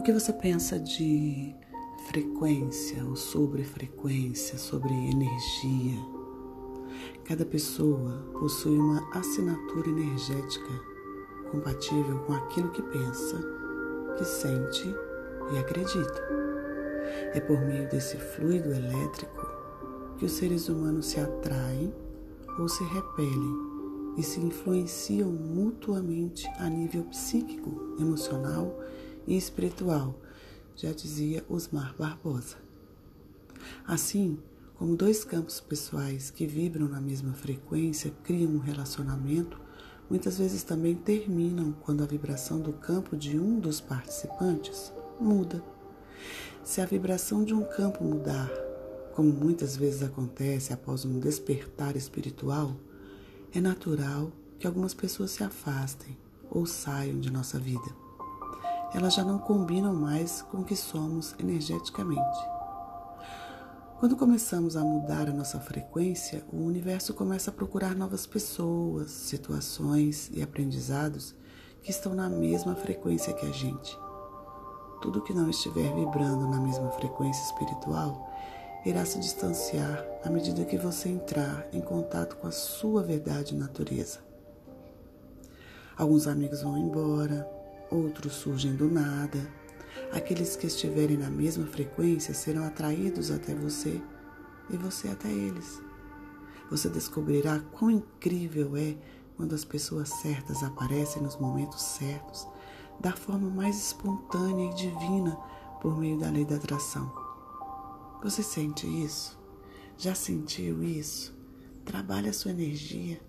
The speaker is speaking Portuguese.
O que você pensa de frequência ou sobre frequência, sobre energia? Cada pessoa possui uma assinatura energética compatível com aquilo que pensa, que sente e acredita. É por meio desse fluido elétrico que os seres humanos se atraem ou se repelem e se influenciam mutuamente a nível psíquico, emocional e espiritual, já dizia Osmar Barbosa. Assim, como dois campos pessoais que vibram na mesma frequência criam um relacionamento, muitas vezes também terminam quando a vibração do campo de um dos participantes muda. Se a vibração de um campo mudar, como muitas vezes acontece após um despertar espiritual, é natural que algumas pessoas se afastem ou saiam de nossa vida. Elas já não combinam mais com o que somos energeticamente. Quando começamos a mudar a nossa frequência, o universo começa a procurar novas pessoas, situações e aprendizados que estão na mesma frequência que a gente. Tudo que não estiver vibrando na mesma frequência espiritual irá se distanciar à medida que você entrar em contato com a sua verdade natureza. Alguns amigos vão embora, outros surgem do nada. Aqueles que estiverem na mesma frequência serão atraídos até você e você até eles. Você descobrirá quão incrível é quando as pessoas certas aparecem nos momentos certos, da forma mais espontânea e divina por meio da lei da atração. Você sente isso? Já sentiu isso? Trabalhe a sua energia